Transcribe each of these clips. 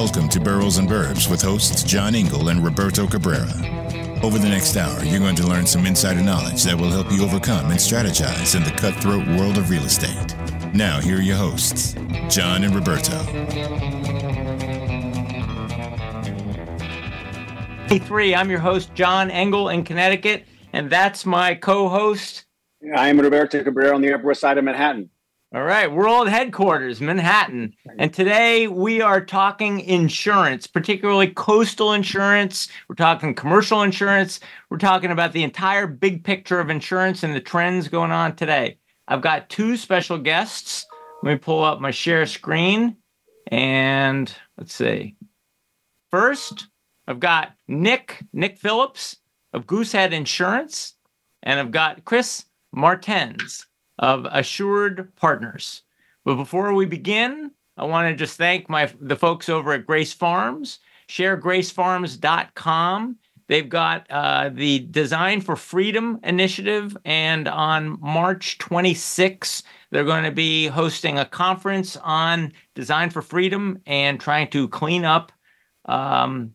Welcome to Barrels and Burbs with hosts John Engel and Roberto Cabrera. Over the next hour, you're going to learn some insider knowledge that will help you overcome and strategize in the cutthroat world of real estate. Now, here are your hosts, John and Roberto. Hey, Three. I'm your host, John Engel in Connecticut, and that's my co-host. I am Roberto Cabrera on the Upper West Side of Manhattan. All right, world headquarters, Manhattan. And today we are talking insurance, particularly coastal insurance. We're talking commercial insurance. We're talking about the entire big picture of insurance and the trends going on today. I've got two special guests. Let me pull up my share screen and let's see. First, I've got Nick, Nick Phillips of Goosehead Insurance, and I've got Chris Martens of Assured Partners. But before we begin, I want to just thank my the folks over at Grace Farms. ShareGraceFarms.com. They've got uh, the Design for Freedom initiative, and on March 26, they're going to be hosting a conference on Design for Freedom and trying to clean up um,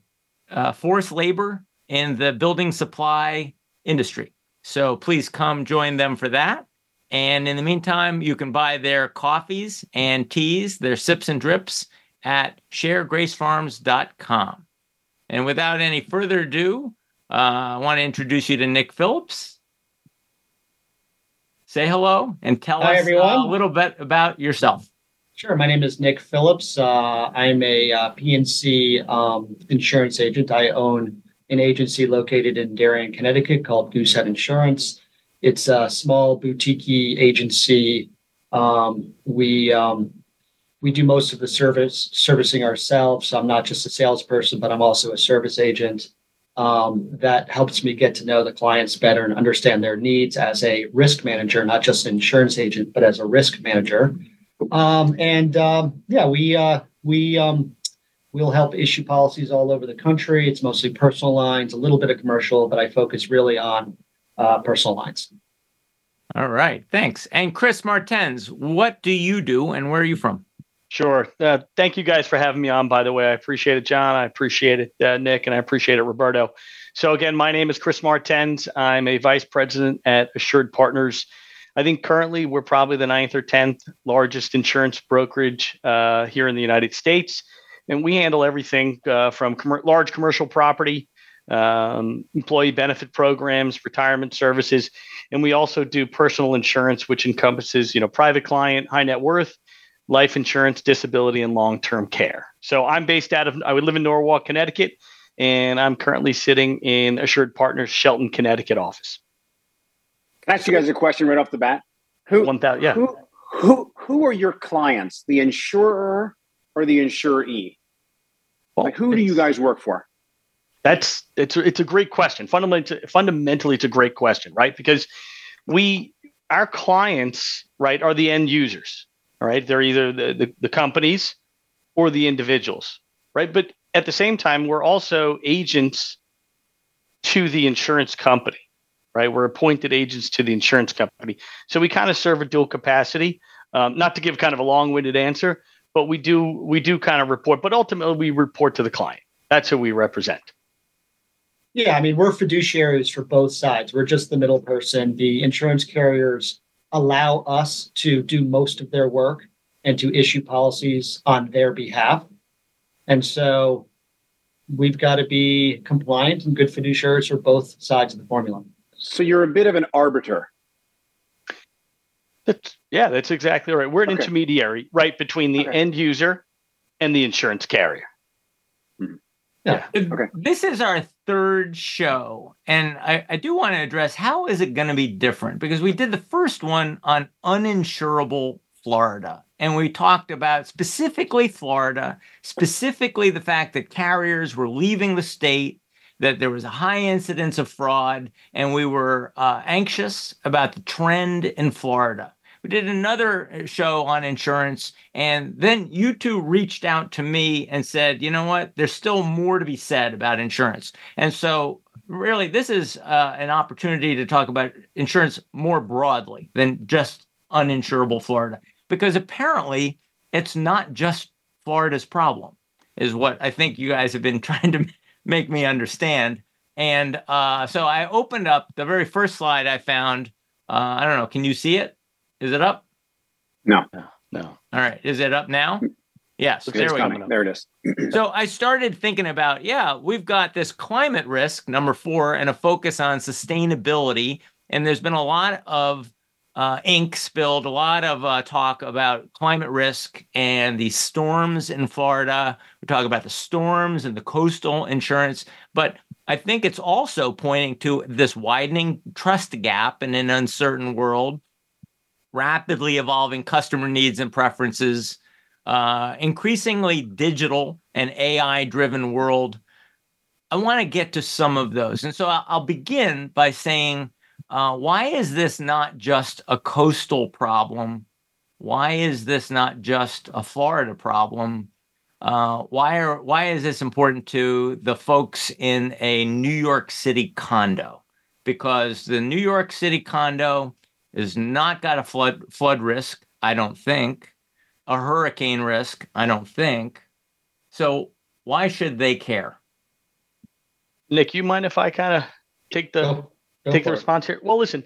uh, forced labor in the building supply industry. So please come join them for that. And in the meantime, you can buy their coffees and teas, their sips and drips at sharegracefarms.com. And without any further ado, uh, I want to introduce you to Nick Phillips. Say hello and tell Hi, us everyone. a little bit about yourself. Sure. My name is Nick Phillips. Uh, I'm a uh, P&C um, insurance agent. I own an agency located in Darien, Connecticut called Goosehead Insurance. It's a small boutique agency. Um, we um, we do most of the service servicing ourselves. I'm not just a salesperson, but I'm also a service agent. Um, that helps me get to know the clients better and understand their needs as a risk manager, not just an insurance agent, but as a risk manager. Um, and um, yeah, we uh, we um, we'll help issue policies all over the country. It's mostly personal lines, a little bit of commercial, but I focus really on uh, personal lines. All right, thanks. And Chris Martens, what do you do and where are you from? Sure. Uh, thank you guys for having me on, by the way. I appreciate it, John. I appreciate it, uh, Nick, and I appreciate it, Roberto. So, again, my name is Chris Martens. I'm a vice president at Assured Partners. I think currently we're probably the ninth or 10th largest insurance brokerage uh, here in the United States. And we handle everything uh, from com- large commercial property, um, employee benefit programs, retirement services. And we also do personal insurance, which encompasses, you know, private client, high net worth, life insurance, disability, and long term care. So I'm based out of, I would live in Norwalk, Connecticut, and I'm currently sitting in Assured Partners Shelton, Connecticut office. Can I ask you guys a question right off the bat? Who, One thousand, yeah. who, who, who are your clients? The insurer or the insuree? Well, Like, who do you guys work for? That's it's it's a great question. Fundamentally, fundamentally, it's a great question, right? Because we our clients, right, are the end users. All right, they're either the, the, the companies or the individuals, right? But at the same time, we're also agents to the insurance company, right? We're appointed agents to the insurance company, so we kind of serve a dual capacity. Um, not to give kind of a long-winded answer, but we do we do kind of report, but ultimately we report to the client. That's who we represent. Yeah, I mean, we're fiduciaries for both sides. We're just the middle person. The insurance carriers allow us to do most of their work and to issue policies on their behalf. And so we've got to be compliant and good fiduciaries for both sides of the formula. So you're a bit of an arbiter. That's, yeah, that's exactly right. We're an Okay. intermediary, right, between the Okay. end user and the insurance carrier. Okay. This is our third show, and I, I do want to address how is it going to be different because we did the first one on uninsurable Florida, and we talked about specifically Florida, specifically the fact that carriers were leaving the state, that there was a high incidence of fraud, and we were uh, anxious about the trend in Florida. We did another show on insurance, and then you two reached out to me and said, you know what? There's still more to be said about insurance. And so, really, this is uh, an opportunity to talk about insurance more broadly than just uninsurable Florida, because apparently it's not just Florida's problem. is what I think you guys have been trying to make me understand. And uh, so I opened up the very first slide I found. Uh, I don't know. Can you see it? Is it up? No. No. All right. Is it up now? Yes. There we go. There it is. So I started thinking about, yeah, we've got this climate risk, number four, and a focus on sustainability. And there's been a lot of uh, ink spilled, a lot of uh, talk about climate risk and the storms in Florida. We talk about the storms and the coastal insurance, but I think it's also pointing to this widening trust gap in an uncertain world, rapidly evolving customer needs and preferences, uh, increasingly digital and AI driven world. I want to get to some of those. And so I'll, begin by saying, uh, why is this not just a coastal problem? Why is this not just a Florida problem? Uh, why are why is this important to the folks in a New York City condo? Because the New York City condo is not got a flood flood risk, I don't think, a hurricane risk, I don't think. So why should they care? Nick, you mind if I kind of take the Go- go take the for it. response here? Well, listen,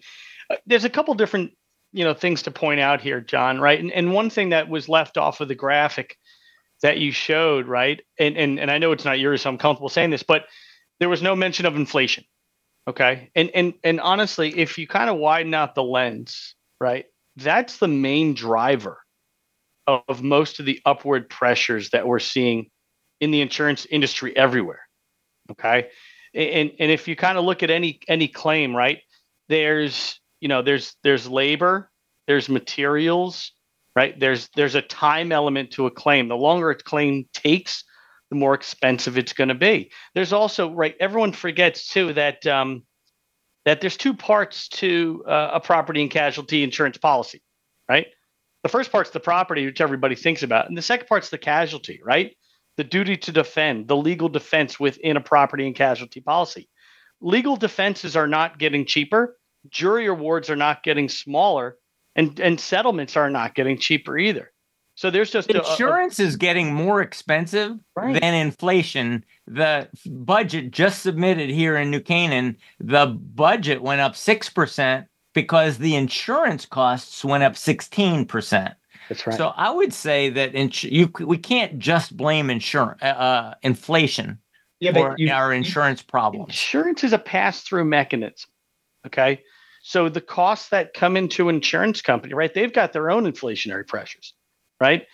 uh, there's a couple different you know things to point out here, John. Right, and, and one thing that was left off of the graphic that you showed, right, and and and I know it's not yours, so I'm comfortable saying this, but there was no mention of inflation. Okay, and and and honestly, if you kind of widen out the lens, right, that's the main driver of, of most of the upward pressures that we're seeing in the insurance industry everywhere. Okay, and and if you kind of look at any any claim, right, there's you know there's there's labor, there's materials, right? There's there's a time element to a claim. The longer a claim takes, the more expensive it's going to be. There's also right. Everyone forgets too that um, that there's two parts to uh, a property and casualty insurance policy, right? The first part's the property, which everybody thinks about, and the second part's the casualty, right? The duty to defend, the legal defense within a property and casualty policy. Legal defenses are not getting cheaper. Jury awards are not getting smaller, and and settlements are not getting cheaper either. So there's just a- a- Insurance is getting more expensive Right. than inflation. The budget just submitted here in New Canaan, the budget went up 6% because the insurance costs went up 16%. that's right. So I would say that ins- you we can't just blame insurance uh, inflation Yeah, for you, our insurance problems. Insurance is a pass-through mechanism. Okay. So the costs that come into insurance company, right? They've got their own inflationary pressures, right?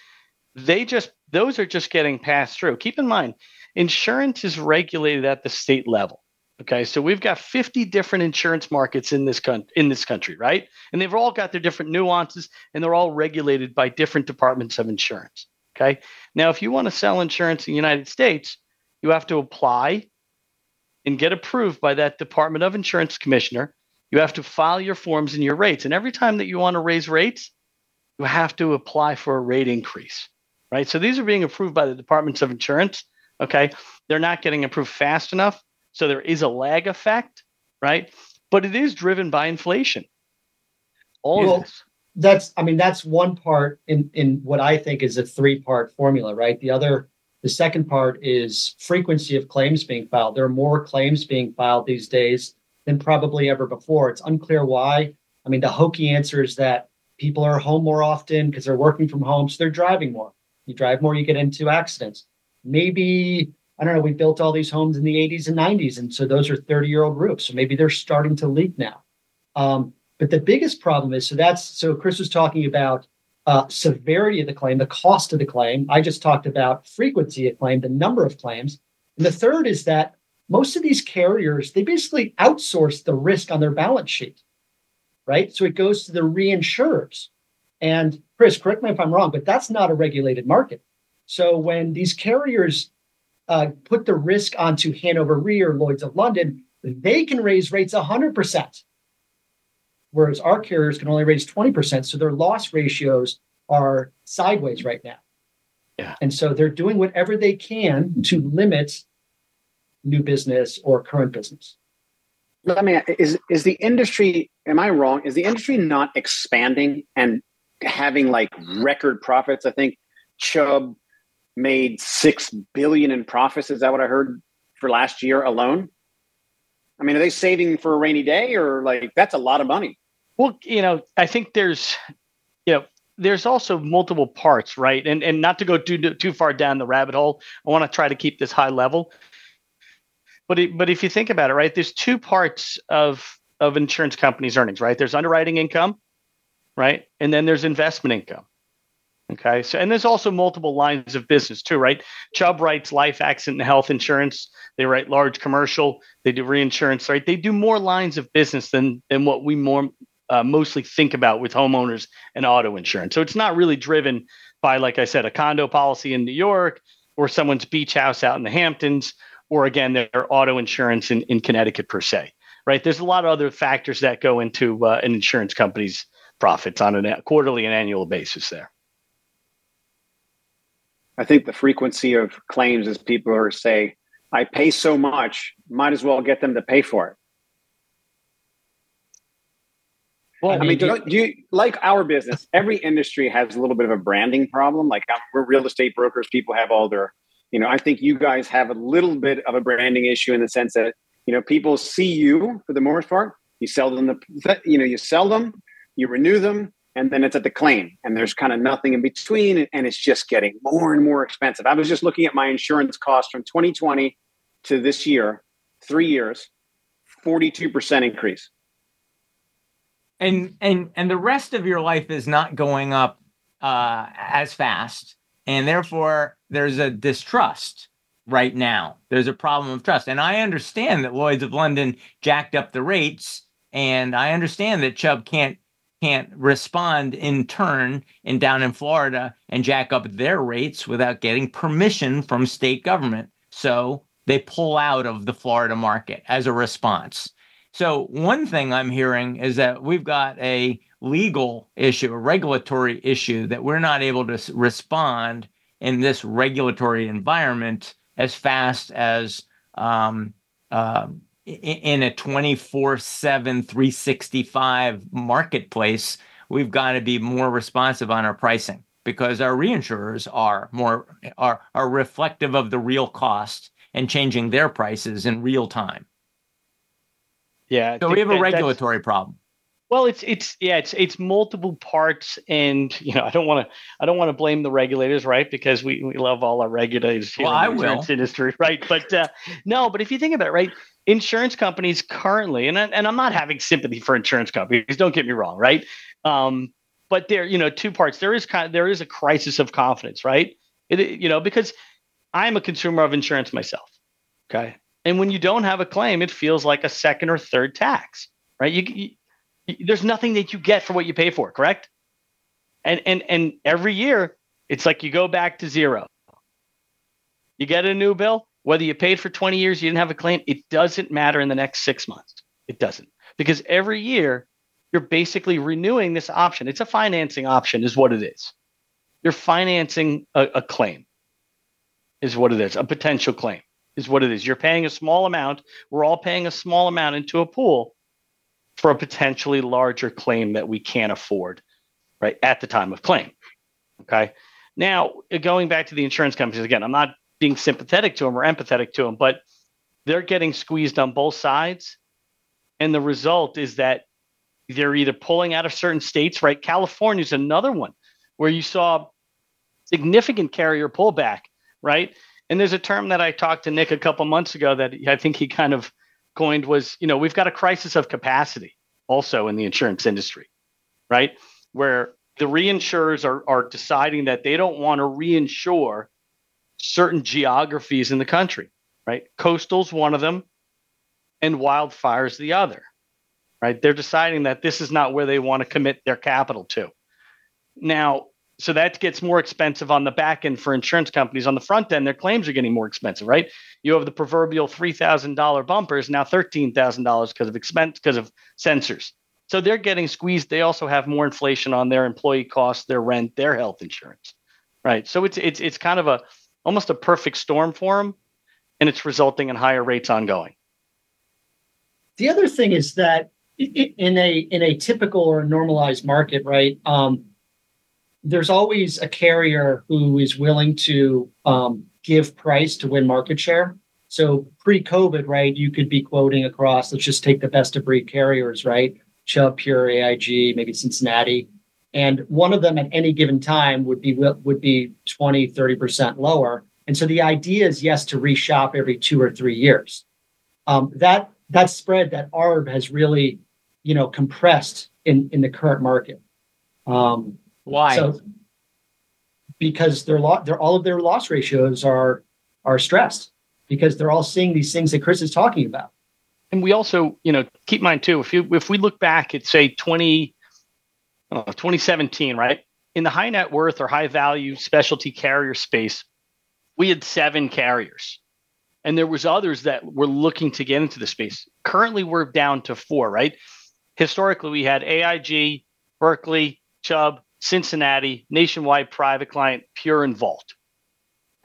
They just those are just getting passed through. Keep in mind, insurance is regulated at the state level. Okay, so we've got 50 different insurance markets in this country, in this country, right? And they've all got their different nuances, and they're all regulated by different departments of insurance. Okay, now if you want to sell insurance in the United States, you have to apply and get approved by that Department of Insurance commissioner. You have to file your forms and your rates. And every time that you want to raise rates, you have to apply for a rate increase, right? So these are being approved by the Departments of Insurance. Okay. They're not getting approved fast enough. So there is a lag effect, right? But it is driven by inflation. All Well, of this. that's i mean that's one part in in what i think is a three part formula right the other the second part is frequency of claims being filed there are more claims being filed these days than probably ever before it's unclear why i mean the hokey answer is that people are home more often because they're working from home so they're driving more you drive more you get into accidents maybe i don't know we built all these homes in the 80s and 90s and so those are 30 year old roofs so maybe they're starting to leak now um, but the biggest problem is so that's so Chris was talking about uh, severity of the claim, the cost of the claim. I just talked about frequency of claim, the number of claims. And the third is that most of these carriers, they basically outsource the risk on their balance sheet, right? So it goes to the reinsurers. And Chris, correct me if I'm wrong, but that's not a regulated market. So when these carriers uh, put the risk onto Hannover Re or Lloyd's of London, they can raise rates 100% whereas our carriers can only raise 20%. So their loss ratios are sideways right now. Yeah. And so they're doing whatever they can to limit new business or current business. Let me is is the industry am I wrong? Is the industry not expanding and having like record profits? I think Chubb made six billion in profits. Is that what I heard for last year alone? I mean, are they saving for a rainy day or like that's a lot of money? Well, you know, I think there's, you know, there's also multiple parts, right? And and not to go too too far down the rabbit hole, I want to try to keep this high level. But it, but if you think about it, right, there's two parts of of insurance companies' earnings, right? There's underwriting income, right, and then there's investment income. Okay, so and there's also multiple lines of business too, right? Chubb writes life, accident, and health insurance. They write large commercial. They do reinsurance, right? They do more lines of business than than what we more uh, mostly think about with homeowners and auto insurance. So it's not really driven by, like I said, a condo policy in New York or someone's beach house out in the Hamptons, or again, their auto insurance in, in Connecticut per se, right? There's a lot of other factors that go into uh, an insurance company's profits on a quarterly and annual basis there. I think the frequency of claims is people are say, I pay so much, might as well get them to pay for it. Well, I mean, do, do you like our business? Every industry has a little bit of a branding problem. Like um, we're real estate brokers, people have all their, you know, I think you guys have a little bit of a branding issue in the sense that, you know, people see you for the most part. You sell them the, you know, you sell them, you renew them, and then it's at the claim. And there's kind of nothing in between and it's just getting more and more expensive. I was just looking at my insurance cost from 2020 to this year three years 42% increase. And and and the rest of your life is not going up uh, as fast. And therefore there's a distrust right now there's a problem of trust and i understand that lloyd's of london jacked up the rates and i understand that chubb can't can't respond in turn and down in Florida and jack up their rates without getting permission from state government. So they pull out of the Florida market as a response. So one thing I'm hearing is that we've got a legal issue, a regulatory issue that we're not able to respond in this regulatory environment as fast as um, uh, in a 24 7 365 marketplace we've got to be more responsive on our pricing because our reinsurers are more are are reflective of the real cost and changing their prices in real time. Yeah so we have a regulatory problem well, it's it's yeah, it's it's multiple parts, and you know, I don't want to I don't want to blame the regulators, right? Because we, we love all our regulators here well, in the insurance industry, right? But uh, no, but if you think about it, right, insurance companies currently, and and I'm not having sympathy for insurance companies. Don't get me wrong, right? Um, but there, you know, two parts. There is kind of, there is a crisis of confidence, right? It, you know, because I'm a consumer of insurance myself. Okay, and when you don't have a claim, it feels like a second or third tax, right? You, you there's nothing that you get for what you pay for, correct? And and and every year it's like you go back to zero. You get a new bill, whether you paid for 20 years, you didn't have a claim, it doesn't matter in the next 6 months. It doesn't. Because every year you're basically renewing this option. It's a financing option is what it is. You're financing a, a claim. Is what it is. A potential claim is what it is. You're paying a small amount. We're all paying a small amount into a pool for a potentially larger claim that we can't afford, right, at the time of claim. Okay. Now, going back to the insurance companies again, I'm not being sympathetic to them or empathetic to them, but they're getting squeezed on both sides. And the result is that they're either pulling out of certain states, right? California is another one where you saw significant carrier pullback, right? And there's a term that I talked to Nick a couple months ago that I think he kind of coined was, you know, we've got a crisis of capacity also in the insurance industry, right? Where the reinsurers are, are deciding that they don't want to reinsure certain geographies in the country, right? Coastal's one of them, and wildfire's the other, right? They're deciding that this is not where they want to commit their capital to. Now, so that gets more expensive on the back end for insurance companies. On the front end, their claims are getting more expensive, right? You have the proverbial three thousand dollar bumpers now thirteen thousand dollars because of expense because of sensors. So they're getting squeezed. They also have more inflation on their employee costs, their rent, their health insurance, right? So it's it's it's kind of a almost a perfect storm for them, and it's resulting in higher rates ongoing. The other thing is that in a in a typical or normalized market, right? Um, there's always a carrier who is willing to um, give price to win market share. So pre-COVID, right, you could be quoting across. Let's just take the best of breed carriers, right? Chubb, Pure, AIG, maybe Cincinnati, and one of them at any given time would be would be 20, 30 percent lower. And so the idea is yes to reshop every two or three years. Um, that that spread that ARB has really, you know, compressed in in the current market. Um, Why? So because their lo- their all of their loss ratios are are stressed because they're all seeing these things that Chris is talking about. And we also, you know, keep in mind too, if you if we look back at say 20, know, 2017, right? In the high net worth or high value specialty carrier space, we had seven carriers. And there was others that were looking to get into the space. Currently, we're down to four, right? Historically, we had AIG, Berkley, Chubb, Cincinnati, Nationwide Private Client, Pure, and Vault.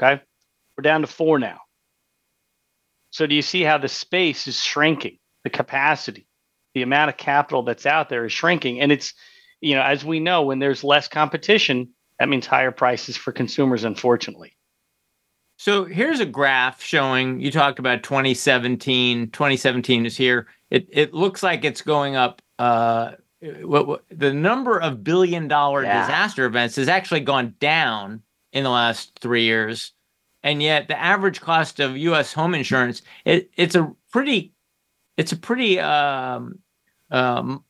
Okay. We're down to four now. So do you see how the space is shrinking? The capacity, the amount of capital that's out there is shrinking. And it's, you know, as we know, when there's less competition, that means higher prices for consumers, unfortunately. So here's a graph showing you talked about 2017. 2017 is here. It it looks like it's going up. Uh, what, what the number of billion dollar yeah. disaster events has actually gone down in the last three years and yet the average cost of U.S. home insurance it, it's a pretty it's a pretty um, um,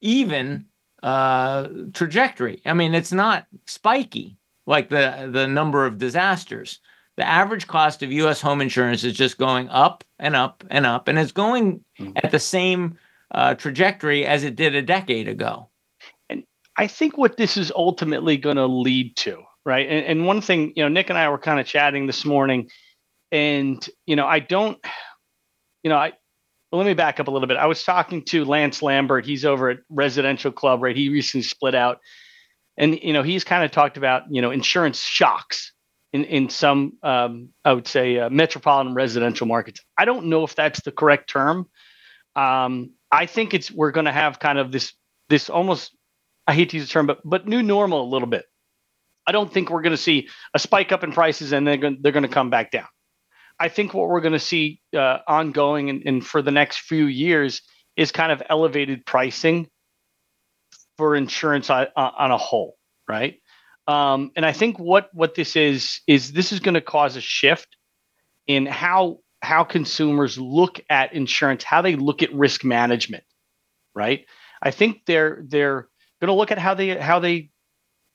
even uh, trajectory. I mean, it's not spiky like the the number of disasters. The average cost of U.S. home insurance is just going up and up and up, and it's going mm-hmm. at the same uh, trajectory as it did a decade ago. And I think what this is ultimately going to lead to right? And, and one thing, you know, Nick and I were kind of chatting this morning, and you know, I don't, you know, I well, let me back up a little bit. I was talking to Lance Lambert. He's over at ResiClub, right? He recently split out, and you know, he's kind of talked about you know insurance shocks in in some, um, I would say, uh, metropolitan residential markets. I don't know if that's the correct term. Um, I think it's we're going to have kind of this this almost I hate to use the term, but but new normal a little bit I don't think we're going to see a spike up in prices and they're they're going to come back down. I think what we're going to see uh, ongoing and, and, for the next few years is kind of elevated pricing for insurance on, on a whole, right? Um, and I think what what this is is this is going to cause a shift in how how consumers look at insurance, how they look at risk management, right? I think they're they're going to look at how they how they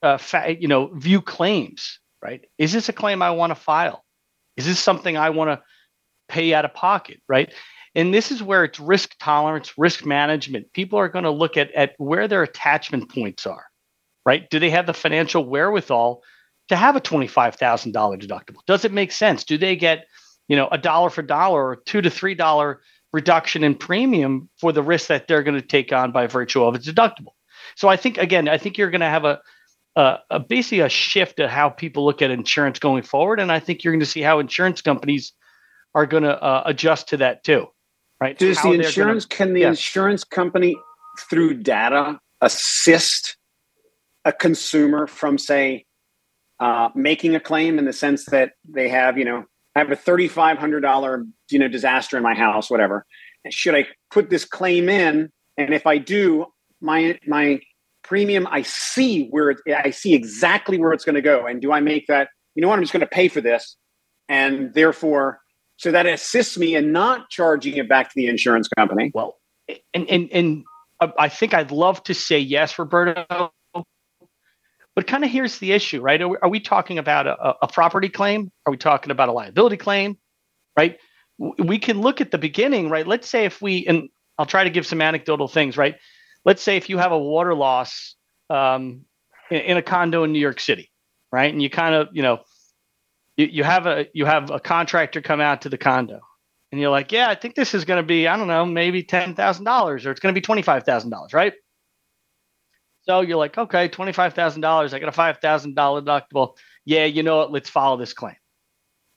uh, fa- you know, view claims, right? Is this a claim I want to file? Is this something I want to pay out of pocket, right? And this is where it's risk tolerance, risk management. People are going to look at, at where their attachment points are, right? Do they have the financial wherewithal to have a $25,000 deductible? Does it make sense? Do they get, you know, a dollar for dollar or two to three dollar reduction in premium for the risk that they're going to take on by virtue of its deductible? So I think again, I think you're going to have a uh, a, basically a shift to how people look at insurance going forward. And I think you're going to see how insurance companies are going to uh, adjust to that too. Right? Does how the insurance gonna, can the insurance company through data assist a consumer from say uh, making a claim in the sense that they have you know I have a thirty five hundred dollar you know disaster in my house whatever. Should I put this claim in? And if I do my my premium i see where it, i see exactly where it's going to go. And do i make that you know what i'm just going to pay for this. And therefore so that assists me in not charging it back to the insurance company. Well and and and uh, i think i'd love to say yes roberto but kind of here's the issue right? Are we, are we talking about a, a property claim? Are we talking about a liability claim? Right? We can look at the beginning right? Let's say if we and i'll try to give some anecdotal things right? Let's say if you have a water loss um, in, in, a condo in New York City, right? And you kind of, you know, you, you have a you have a contractor come out to the condo, and you're like, yeah, I think this is going to be, I don't know, maybe ten thousand dollars, or it's going to be twenty five thousand dollars, right? So you're like, okay, twenty five thousand dollars. I got a five thousand dollar deductible. Yeah, you know what? Let's follow this claim.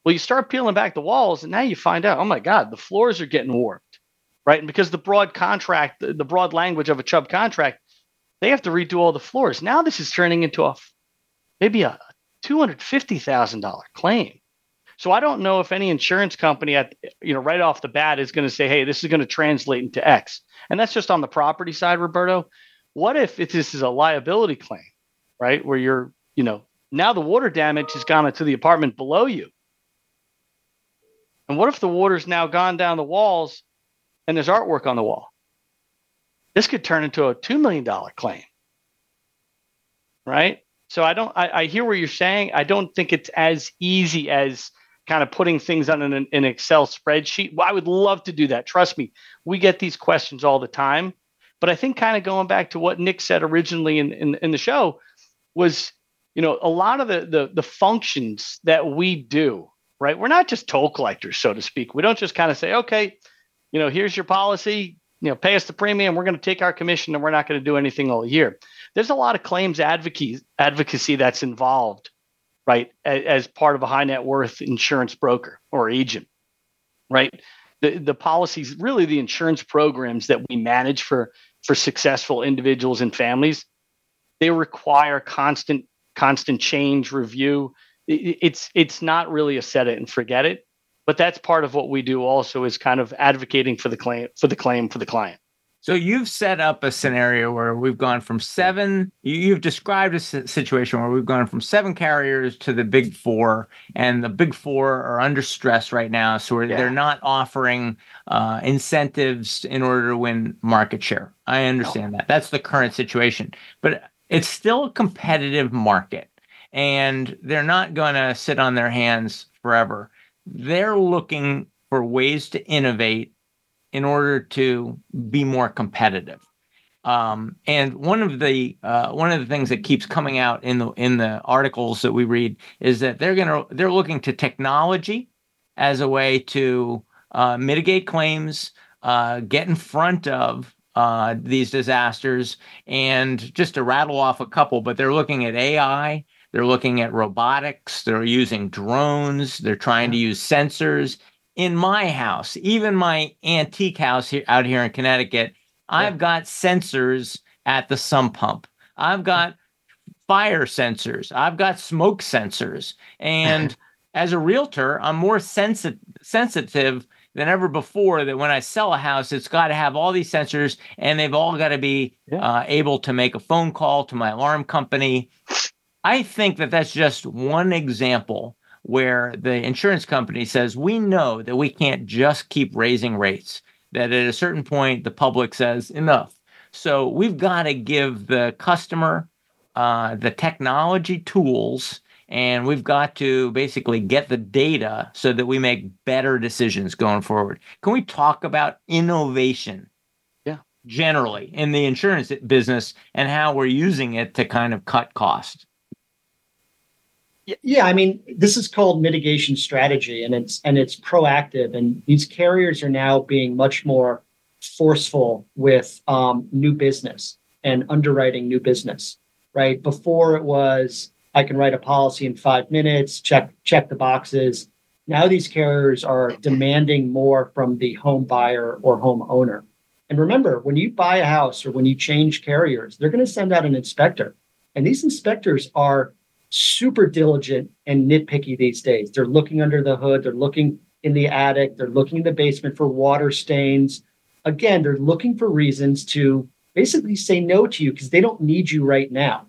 Well, you start peeling back the walls, and now you find out, oh my God, the floors are getting warped right? And because the broad contract, the broad language of a Chubb contract they have to redo all the floors. Now this is turning into a maybe a $250,000 claim. So I don't know if any insurance company at you know right off the bat is going to say, "Hey, this is going to translate into X." And that's just on the property side, Roberto. What if it, this is a liability claim, right? Where you're, you know, now the water damage has gone into the apartment below you. And what if the water's now gone down the walls and there's artwork on the wall? This could turn into a $2 million claim. Right? So I don't, I, I hear what you're saying. I don't think it's as easy as kind of putting things on an, an Excel spreadsheet. Well, I would love to do that. Trust me, we get these questions all the time. But I think kind of going back to what Nick said originally in, in, in the show was, you know, a lot of the, the the functions that we do, right? We're not just toll collectors, so to speak. We don't just kind of say, okay, you know, here's your policy, you know, pay us the premium, we're going to take our commission and we're not going to do anything all year. There's a lot of claims advocacy advocacy that's involved, right, as, as part of a high net worth insurance broker or agent, right? The the policies, really the insurance programs that we manage for for successful individuals and families, they require constant constant change review. It's it's not really a set it and forget it, but that's part of what we do also is kind of advocating for the claim for the claim for the client. So you've set up a scenario where we've gone from seven. You've described a situation where we've gone from seven carriers to the big four, and the big four are under stress right now. So yeah. they're not offering uh, incentives in order to win market share. I understand no. that. That's the current situation, but it's still a competitive market, and they're not going to sit on their hands forever. They're looking for ways to innovate in order to be more competitive. Um, and one of the uh, one of the things that keeps coming out in the in the articles that we read is that they're gonna they're looking to technology as a way to uh, mitigate claims, uh, get in front of uh, these disasters, and just to rattle off a couple. But they're looking at AI, they're looking at robotics, they're using drones, they're trying to use sensors in my house, even my antique house here out here in Connecticut, yeah. I've got sensors at the sump pump. I've got fire sensors. I've got smoke sensors. And as a realtor, I'm more sensi- sensitive than ever before that when I sell a house, it's got to have all these sensors and they've all got to be yeah. uh, able to make a phone call to my alarm company. I think that that's just one example where the insurance company says, we know that we can't just keep raising rates, that at a certain point, the public says, enough. So we've got to give the customer uh, the technology tools and we've got to basically get the data so that we make better decisions going forward. Can we talk about innovation? Yeah. Generally in the insurance business and how we're using it to kind of cut costs. Yeah, I mean, this is called mitigation strategy, and it's and it's proactive. And these carriers are now being much more forceful with um, new business and underwriting new business. Right before it was, I can write a policy in five minutes, check check the boxes. Now these carriers are demanding more from the home buyer or home owner. And remember, when you buy a house or when you change carriers, they're going to send out an inspector, and these inspectors are super diligent and nitpicky these days. They're looking under the hood, they're looking in the attic, they're looking in the basement for water stains. Again, they're looking for reasons to basically say no to you because they don't need you right now.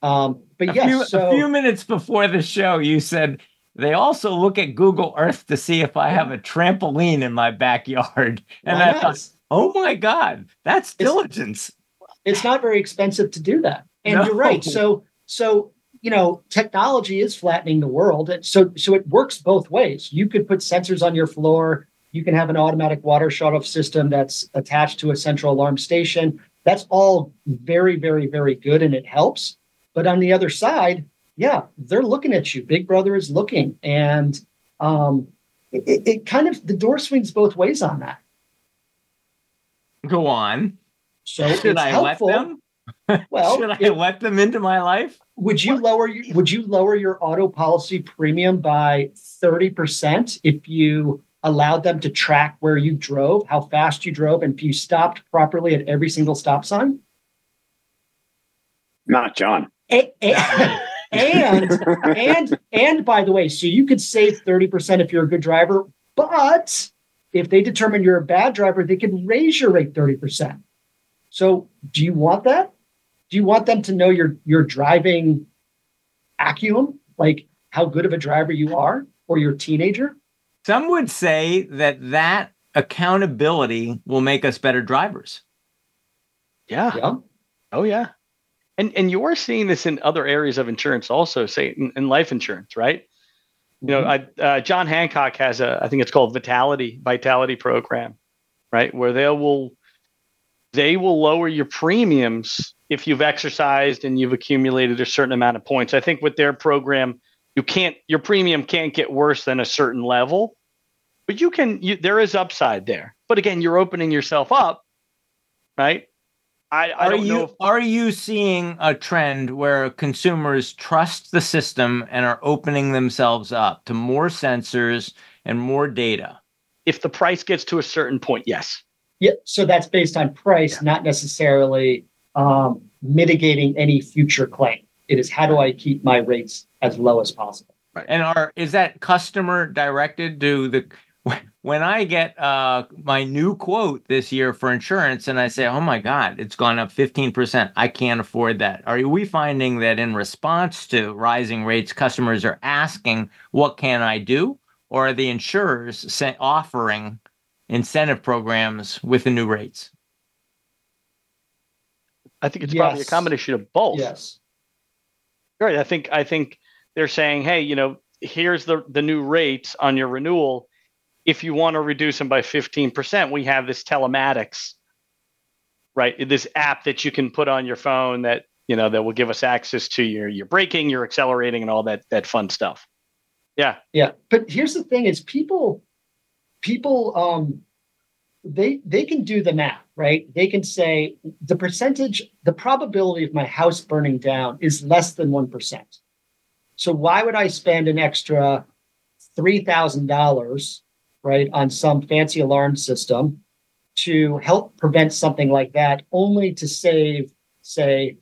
Um, but a yes, few, so, a few minutes before the show, you said they also look at Google Earth to see if I have a trampoline in my backyard. And I thought, oh my God, that's diligence. It's, it's not very expensive to do that. And no. you're right. So, so you know, technology is flattening the world. And so, so it works both ways. You could put sensors on your floor. You can have an automatic water shut off system that's attached to a central alarm station. That's all very, very, very good and it helps. But on the other side, yeah, they're looking at you. Big Brother is looking. And um, it, it kind of, the door swings both ways on that. Go on. So should I helpful. let them? Well, should I it, let them into my life? Would you lower your, would you lower your auto policy premium by 30% if you allowed them to track where you drove, how fast you drove, and if you stopped properly at every single stop sign? Not John. And, and, and, and, and by the way, so you could save 30% if you're a good driver, but if they determine you're a bad driver, they can raise your rate 30%. So do you want that? Do you want them to know your your driving acumen, like how good of a driver you are, or your teenager? Some would say that that accountability will make us better drivers. Yeah. Yeah. Oh yeah. And and you're seeing this in other areas of insurance also, say in, in life insurance, right? You know, mm-hmm. I, uh, John Hancock has a, I think it's called Vitality Vitality Program, right, where they will they will lower your premiums if you've exercised and you've accumulated a certain amount of points. I think with their program, you can't your premium can't get worse than a certain level, but you can. You, there is upside there, but again, you're opening yourself up, right? I, I are you if- are you seeing a trend where consumers trust the system and are opening themselves up to more sensors and more data? If the price gets to a certain point, yes. Yeah, so that's based on price, yeah. not necessarily um, mitigating any future claim. It is how do I keep my rates as low as possible. Right. And are is that customer directed? Do the when I get uh, my new quote this year for insurance and I say, oh my God, it's gone up 15%, I can't afford that. Are we finding that in response to rising rates, customers are asking, what can I do? Or are the insurers say, offering incentive programs with the new rates? I think it's yes. probably a combination of both. Yes. Right. I think I think they're saying, hey, you know, here's the the new rates on your renewal. If you want to reduce them by 15%, we have this telematics, right? This app that you can put on your phone that, you know, that will give us access to your your braking, your accelerating and all that that fun stuff. Yeah. Yeah. But here's the thing is people people um they they can do the math right? They can say the percentage the probability of my house burning down is less than 1% so why would i spend an extra $3000 right on some fancy alarm system to help prevent something like that only to save say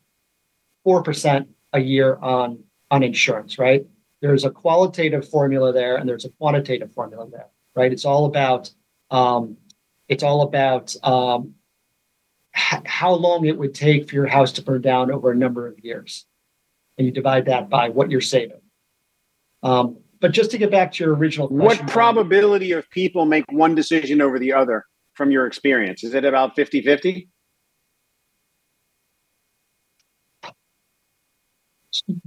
4% a year on on insurance right? There's a qualitative formula there and there's a quantitative formula there right? It's all about um, it's all about um, h- how long it would take for your house to burn down over a number of years, and you divide that by what you're saving. Um, but just to get back to your original question, what probability of people make one decision over the other from your experience? Is it about 50 50?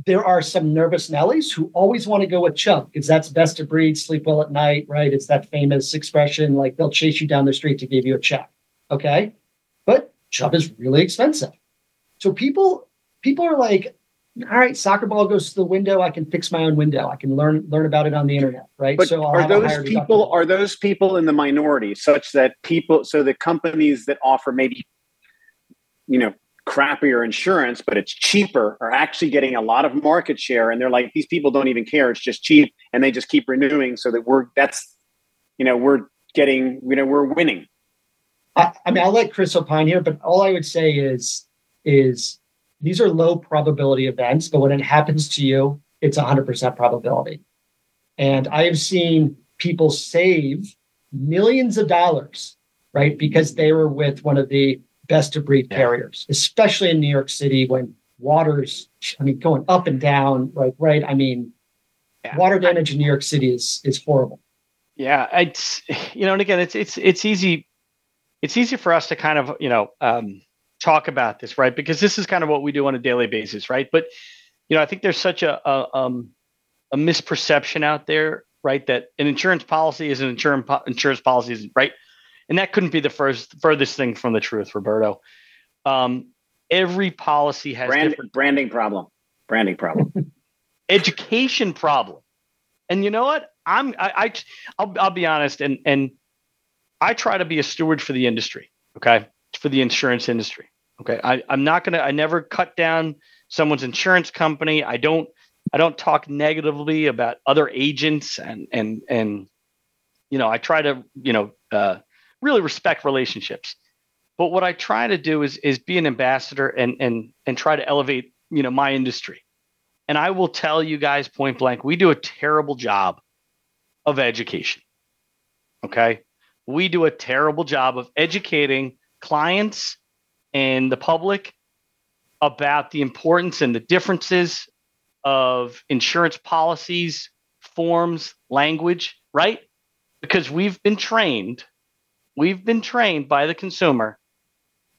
There are some nervous Nellies who always want to go with Chubb because that's best of breed, sleep well at night, right? It's that famous expression like they'll chase you down the street to give you a check. Okay. But Chubb is really expensive. So people people are like, all right, soccer ball goes to the window. I can fix my own window. I can learn learn about it on the internet, right? But so I'll are those people are those people in the minority such that people so the companies that offer maybe you know crappier insurance, but it's cheaper, are actually getting a lot of market share. And they're like, these people don't even care. It's just cheap. And they just keep renewing so that we're, that's, you know, we're getting, you know, we're winning. I, I mean, I'll let Chris opine here, but all I would say is, is these are low probability events, but when it happens to you, it's 100% probability. And I have seen people save millions of dollars, right? Because they were with one of the best of breed carriers, especially in New York City when water's, I mean, going up and down, right? Right. I mean, yeah. water damage in New York City is is horrible. Yeah, it's you know, and again, it's it's it's easy, it's easy for us to kind of you know um, talk about this, right? Because this is kind of what we do on a daily basis, right? But you know, I think there's such a a, um, a misperception out there, right? That an insurance policy is an insurance po- insurance policy, is, right? And that couldn't be the first furthest thing from the truth, Roberto. Um, every policy has Brand, different branding problem, branding problem, education problem, and you know what? I'm I, I I'll, I'll be honest, and and I try to be a steward for the industry. Okay, for the insurance industry. Okay, I, I'm not gonna. I never cut down someone's insurance company. I don't. I don't talk negatively about other agents and and and you know I try to you know uh, really respect relationships. But what I try to do is is be an ambassador and and and try to elevate you know my industry. And I will tell you guys point blank, we do a terrible job of education. Okay? We do a terrible job of educating clients and the public about the importance and the differences of insurance policies, forms, language, right? Because we've been trained, we've been trained by the consumer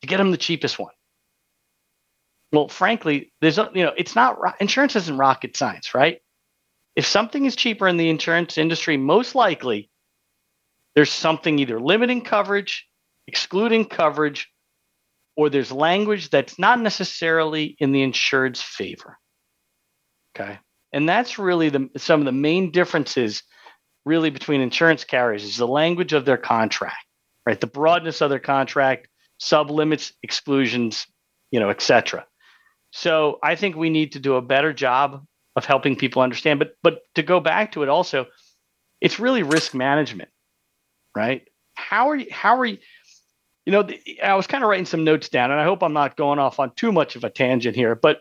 to get them the cheapest one. Well, frankly, there's you know, it's not insurance isn't rocket science, right? If something is cheaper in the insurance industry, most likely there's something either limiting coverage, excluding coverage, or there's language that's not necessarily in the insured's favor. Okay. And that's really the some of the main differences really between insurance carriers is the language of their contract, right? The broadness of their contract, sub limits, exclusions, you know, etc. So I think we need to do a better job of helping people understand. But but to go back to it also, it's really risk management, right? How are you how are you you know, I was kind of writing some notes down, and I hope I'm not going off on too much of a tangent here, but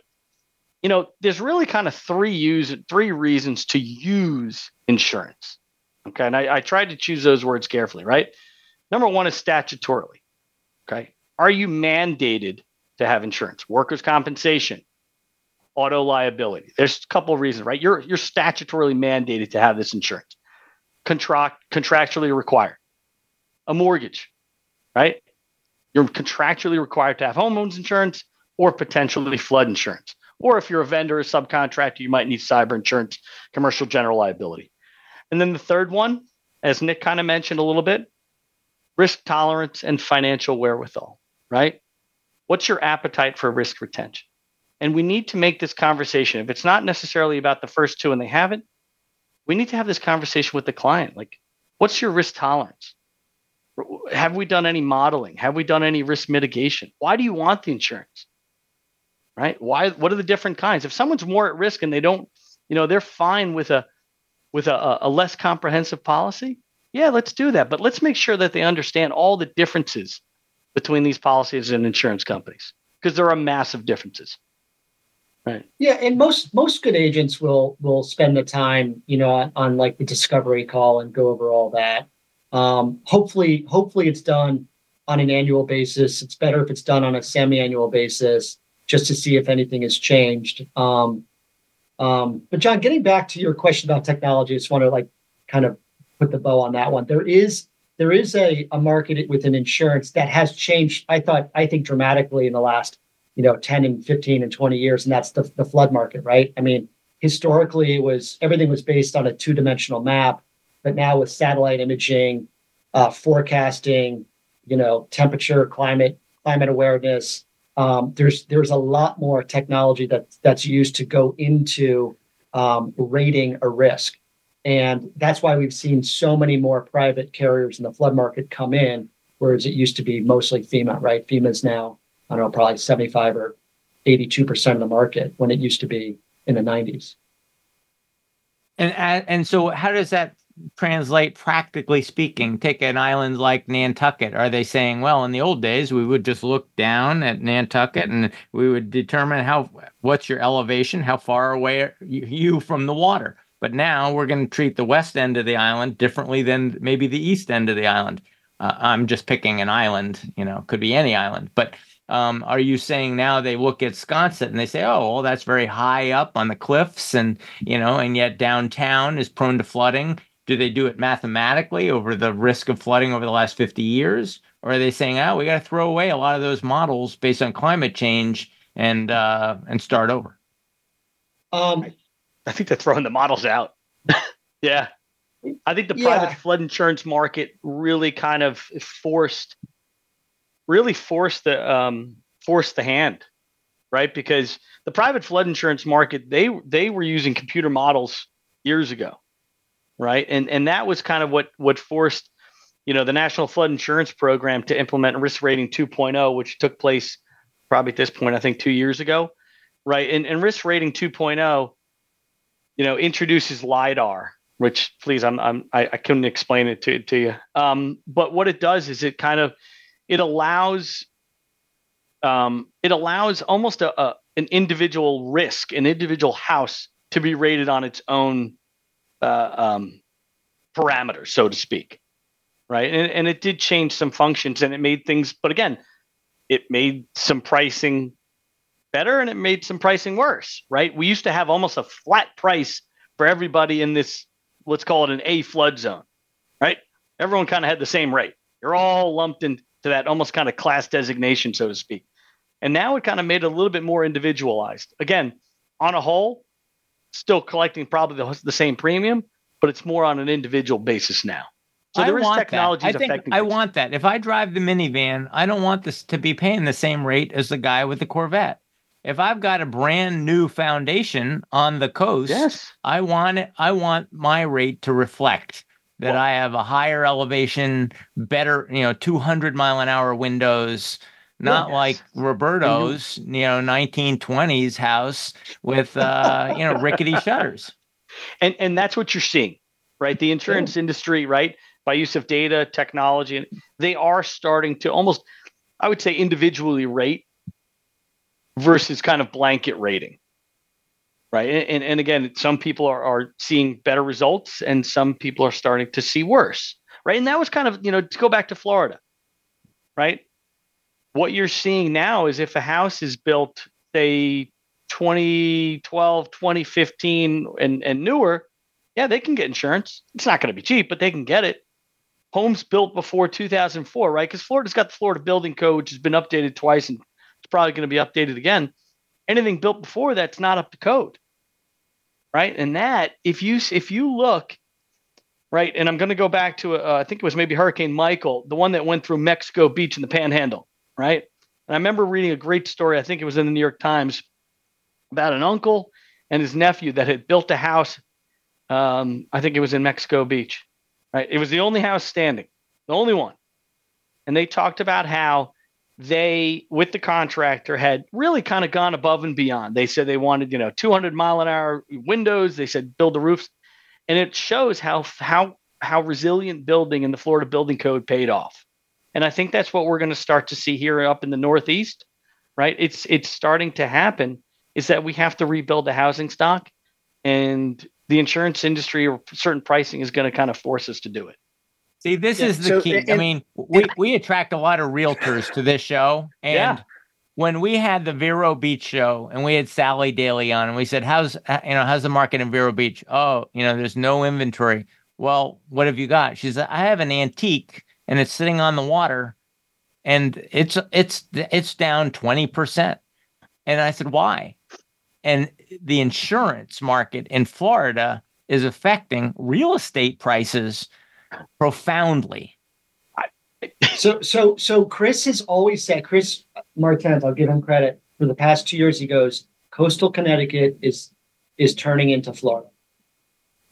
you know, there's really kind of three use three reasons to use insurance. Okay, and I, I tried to choose those words carefully, right? Number one is statutorily. Okay, are you mandated to have insurance? Workers' compensation, auto liability. There's a couple of reasons, right? You're you're statutorily mandated to have this insurance. Contract contractually required. A mortgage, right? You're contractually required to have homeowners insurance or potentially flood insurance. Or if you're a vendor or subcontractor, you might need cyber insurance, commercial general liability. And then the third one, as Nick kind of mentioned a little bit, risk tolerance and financial wherewithal, right? What's your appetite for risk retention? And we need to make this conversation. If it's not necessarily about the first two and they haven't, we need to have this conversation with the client. Like, what's your risk tolerance? Have we done any modeling? Have we done any risk mitigation? Why do you want the insurance? Right? Why? What are the different kinds? If someone's more at risk and they don't, you know, they're fine with a with a, a less comprehensive policy. Yeah, let's do that. But let's make sure that they understand all the differences between these policies and insurance companies because there are massive differences. Right. Yeah, and most most good agents will will spend the time, you know, on, on like the discovery call and go over all that. Um, hopefully, hopefully it's done on an annual basis. It's better if it's done on a semi-annual basis, just to see if anything has changed. Um, um, but John, getting back to your question about technology, I just want to like kind of put the bow on that one. There is there is a, a market within insurance that has changed. I thought I think dramatically in the last you know 10 and 15 and 20 years, and that's the the flood market, right? I mean, historically it was everything was based on a two dimensional map but now with satellite imaging, uh, forecasting, you know, temperature, climate, climate awareness, um, there's there's a lot more technology that that's used to go into um, rating a risk, and that's why we've seen so many more private carriers in the flood market come in, whereas it used to be mostly FEMA. Right, FEMA is now I don't know probably 75 or 82 percent of the market when it used to be in the 90s. And and so how does that translate practically speaking? Take an island like Nantucket. Are they saying, well, in the old days, we would just look down at Nantucket and we would determine how what's your elevation, how far away are you from the water? But now we're going to treat the west end of the island differently than maybe the east end of the island. Uh, I'm just picking an island, you know, could be any island, but um, are you saying now they look at Sconset and they say, oh, well, that's very high up on the cliffs, and you know, and yet downtown is prone to flooding, do they do it mathematically over the risk of flooding over the last 50 years? Or are they saying, oh, we got to throw away a lot of those models based on climate change and uh, and start over? Um, I think they're throwing the models out. yeah. I think the yeah. private flood insurance market really kind of forced, really forced the um, forced the hand, right? Because the private flood insurance market, they they were using computer models years ago right? And and that was kind of what what forced you know the National Flood Insurance Program to implement Risk Rating 2.0, which took place probably at this point I think two years ago, right? And and Risk Rating 2.0, you know, introduces lidar. Which please, I'm, I'm I, I couldn't explain it to, to you. Um, but what it does is it kind of it allows um, it allows almost a, a, an individual risk, an individual house to be rated on its own uh, um, parameters, so to speak. Right. And, and it did change some functions and it made things, but again, it made some pricing better and it made some pricing worse. Right. We used to have almost a flat price for everybody in this, let's call it an A flood zone. Right. Everyone kind of had the same rate. You're all lumped into that almost kind of class designation, so to speak. And now it kind of made it a little bit more individualized. Again, on a whole, still collecting probably the, the same premium, but it's more on an individual basis now. So there I is technology. I think I want that. If I drive the minivan, I don't want this to be paying the same rate as the guy with the Corvette. If I've got a brand new foundation on the coast, yes. I want it, I want my rate to reflect that well, I have a higher elevation, better, you know, 200 mile an hour windows, not yes. like Roberto's, you know, 1920s house with uh, you know, rickety shutters. And and that's what you're seeing, right? The insurance yeah. industry, right? By use of data, technology, and they are starting to almost I would say individually rate versus kind of blanket rating. Right. And, and, again, some people are, are seeing better results and some people are starting to see worse. Right. And that was kind of, you know, to go back to Florida, right? what you're seeing now is if a house is built, say 2012, 2015 and, and newer, yeah, they can get insurance. It's not going to be cheap, but they can get it. Homes built before 2004, right? Because Florida's got the Florida Building Code, which has been updated twice it's probably going to be updated again. Anything built before that's not up to code, right? And that, if you if you look, right, and I'm going to go back to uh, I think it was maybe Hurricane Michael, the one that went through Mexico Beach in the Panhandle right? And I remember reading a great story, I think it was in the New York Times, about an uncle and his nephew that had built a house. Um, I think it was in Mexico Beach, right? It was the only house standing, the only one. And they talked about how they, with the contractor, had really kind of gone above and beyond. They said they wanted, you know, 200 mile an hour windows. They said build the roofs, and it shows how how how resilient building in the Florida Building Code paid off. And I think that's what we're going to start to see here up in the Northeast, right? It's it's starting to happen. Is that we have to rebuild the housing stock, and the insurance industry or certain pricing is going to kind of force us to do it. See, this yeah, is the so, key. I mean, we, we attract a lot of realtors to this show. And yeah. when we had the Vero Beach show and we had Sally Daly on and we said, How's you know, how's the market in Vero Beach? Oh, you know, there's no inventory. Well, what have you got? She said, I have an antique and it's sitting on the water and it's it's it's down 20%. And I said, "Why?" And the insurance market in Florida is affecting real estate prices profoundly. So so so Chris has always said Chris Martens, I'll give him credit for the past 2 years he goes, coastal Connecticut is is turning into Florida.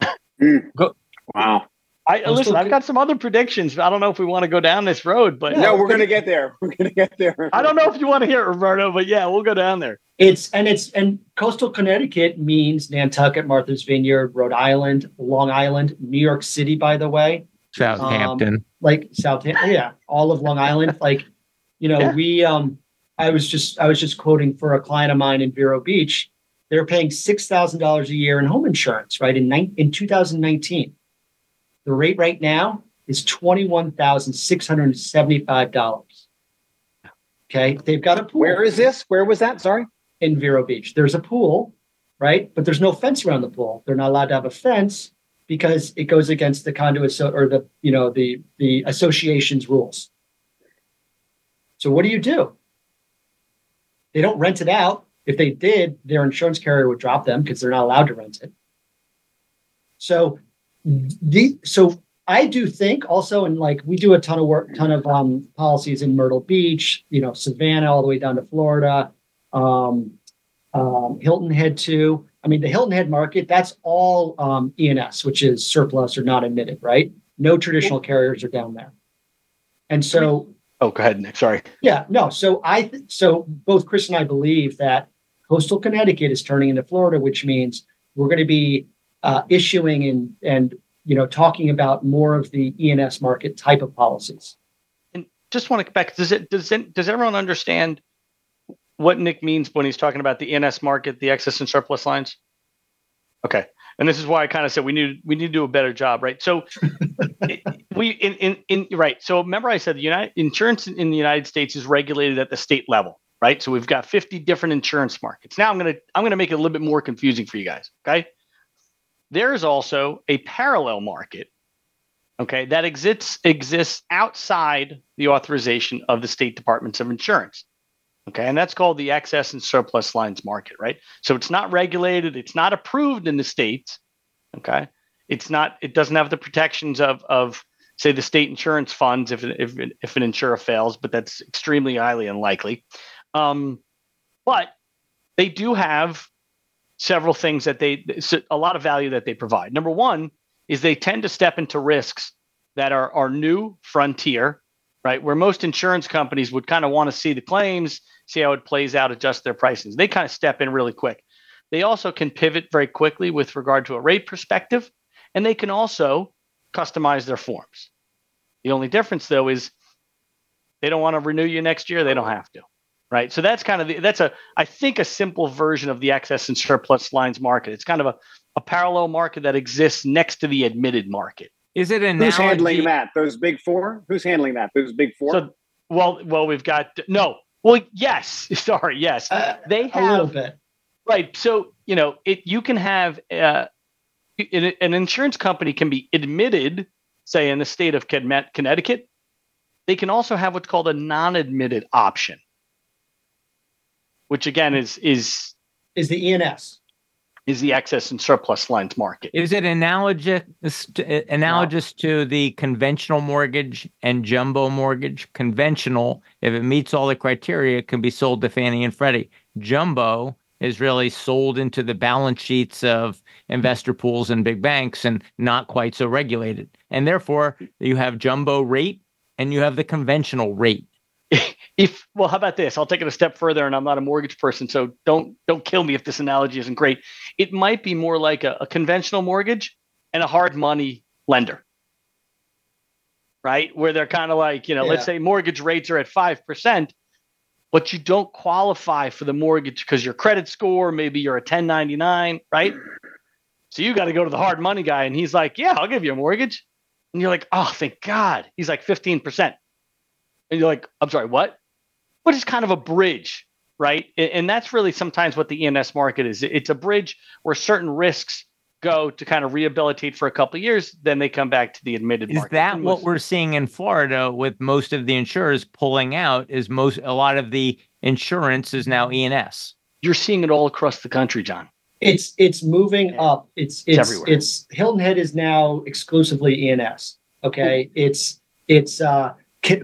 Go, wow. I listen. I've got some other predictions. I don't know if we want to go down this road, but no, we're going to get there. We're going to get there. I don't know if you want to hear it, Roberto, but yeah, we'll go down there. It's and it's and coastal Connecticut means Nantucket, Martha's Vineyard, Rhode Island, Long Island, New York City. By the way, Southampton, um, like Southampton, yeah, all of Long Island. Like, you know, yeah. we um, I was just I was just quoting for a client of mine in Vero Beach. They're paying six thousand dollars a year in home insurance, right? In ni- in 2019 the rate right now is $21,675. Okay. They've got a pool. Where is this? Where was that? Sorry. In Vero Beach. There's a pool, right? But there's no fence around the pool. They're not allowed to have a fence because it goes against the conduit so, or the, you know, the the association's rules. So what do you do? They don't rent it out. If they did, their insurance carrier would drop them because they're not allowed to rent it. So the so I do think also, and like we do a ton of work, ton of um, policies in Myrtle Beach, you know, Savannah, all the way down to Florida, um, um, Hilton Head too. I mean, the Hilton Head market, that's all um, E&S, which is surplus or not admitted, right? No traditional carriers are down there. And so, oh, go ahead, Nick. Sorry. Yeah, no. So I, th- so both Chris and I believe that coastal Connecticut is turning into Florida, which means we're going to be uh, issuing and and you know talking about more of the E&S market type of policies. And just want to get back. Does it does it, does everyone understand what Nick means when he's talking about the E&S market, the excess and surplus lines? Okay. And this is why I kind of said we need we need to do a better job, right? So we in, in in right. So remember I said the United insurance in the United States is regulated at the state level, right? So we've got 50 different insurance markets. Now I'm gonna I'm gonna make it a little bit more confusing for you guys. Okay. There's also a parallel market, okay, that exists exists outside the authorization of the state departments of insurance. Okay. And that's called the excess and surplus lines market, right? So it's not regulated, it's not approved in the states. Okay. It's not, it doesn't have the protections of, of say, the state insurance funds if, if, if an insurer fails, but that's extremely highly unlikely. Um, but they do have several things that they, a lot of value that they provide. Number one is they tend to step into risks that are, are new frontier, right? Where most insurance companies would kind of want to see the claims see how it plays out, adjust their prices. They kind of step in really quick. They also can pivot very quickly with regard to a rate perspective, and they can also customize their forms. The only difference, though, is they don't want to renew you next year. They don't have to, right? So that's kind of the, that's a I think a simple version of the excess and surplus lines market. It's kind of a, a parallel market that exists next to the admitted market. Is it an who's handling that? Those big four? Who's handling that? Those big four? So, well, well, we've got no. Well, yes. Sorry, yes. Uh, they have a little bit. Right. So you know, it you can have uh, an insurance company can be admitted, say in the state of Connecticut. They can also have what's called a non-admitted option, which again is is is the E&S is the excess and surplus lines market. Is it analogous analogous no. to the conventional mortgage and jumbo mortgage? Conventional, if it meets all the criteria, can be sold to Fannie and Freddie. Jumbo is really sold into the balance sheets of investor pools and big banks and not quite so regulated. And therefore, you have jumbo rate and you have the conventional rate if well how about this? I'll take it a step further and i'm not a mortgage person so don't don't kill me if this analogy isn't great. It might be more like a, a conventional mortgage and a hard money lender right? Where they're kind of like you know yeah. let's say mortgage rates are at 5% but you don't qualify for the mortgage because your credit score maybe you're a 1099 right? So you got to go to the hard money guy and he's like yeah i'll give you a mortgage. And you're like oh thank god. He's like 15% and you're like, I'm sorry, what? But it's kind of a bridge, right? And that's really sometimes what the E&S market is. It's a bridge where certain risks go to kind of rehabilitate for a couple of years, then they come back to the admitted is market. That what we're seeing in Florida with most of the insurers pulling out? Is most a lot of the insurance is now E&S? You're seeing it all across the country, John. It's it's moving up. It's it's it's, everywhere. it's Hilton Head is now exclusively E&S. Okay, it's it's uh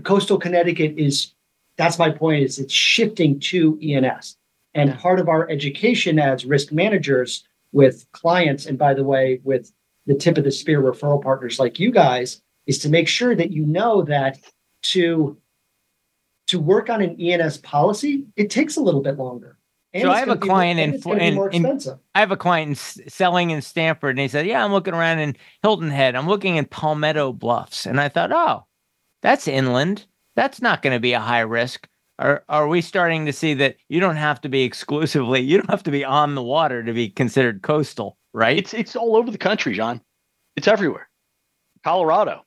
coastal Connecticut is that's my point is it's shifting to E&S. Part of our education as risk managers with clients, and by the way, with the tip of the spear referral partners like you guys, is to make sure that you know that to to work on an E&S policy, it takes a little bit longer. And so I have a client in, in, in, I have a client in, selling in Stamford, and he said, "Yeah, I'm looking around in Hilton Head. I'm looking in Palmetto Bluffs," and I thought, "Oh, that's inland. That's not going to be a high risk. Are, are we starting to see that you don't have to be exclusively, you don't have to be on the water to be considered coastal, right? It's it's all over the country, John. It's everywhere. Colorado.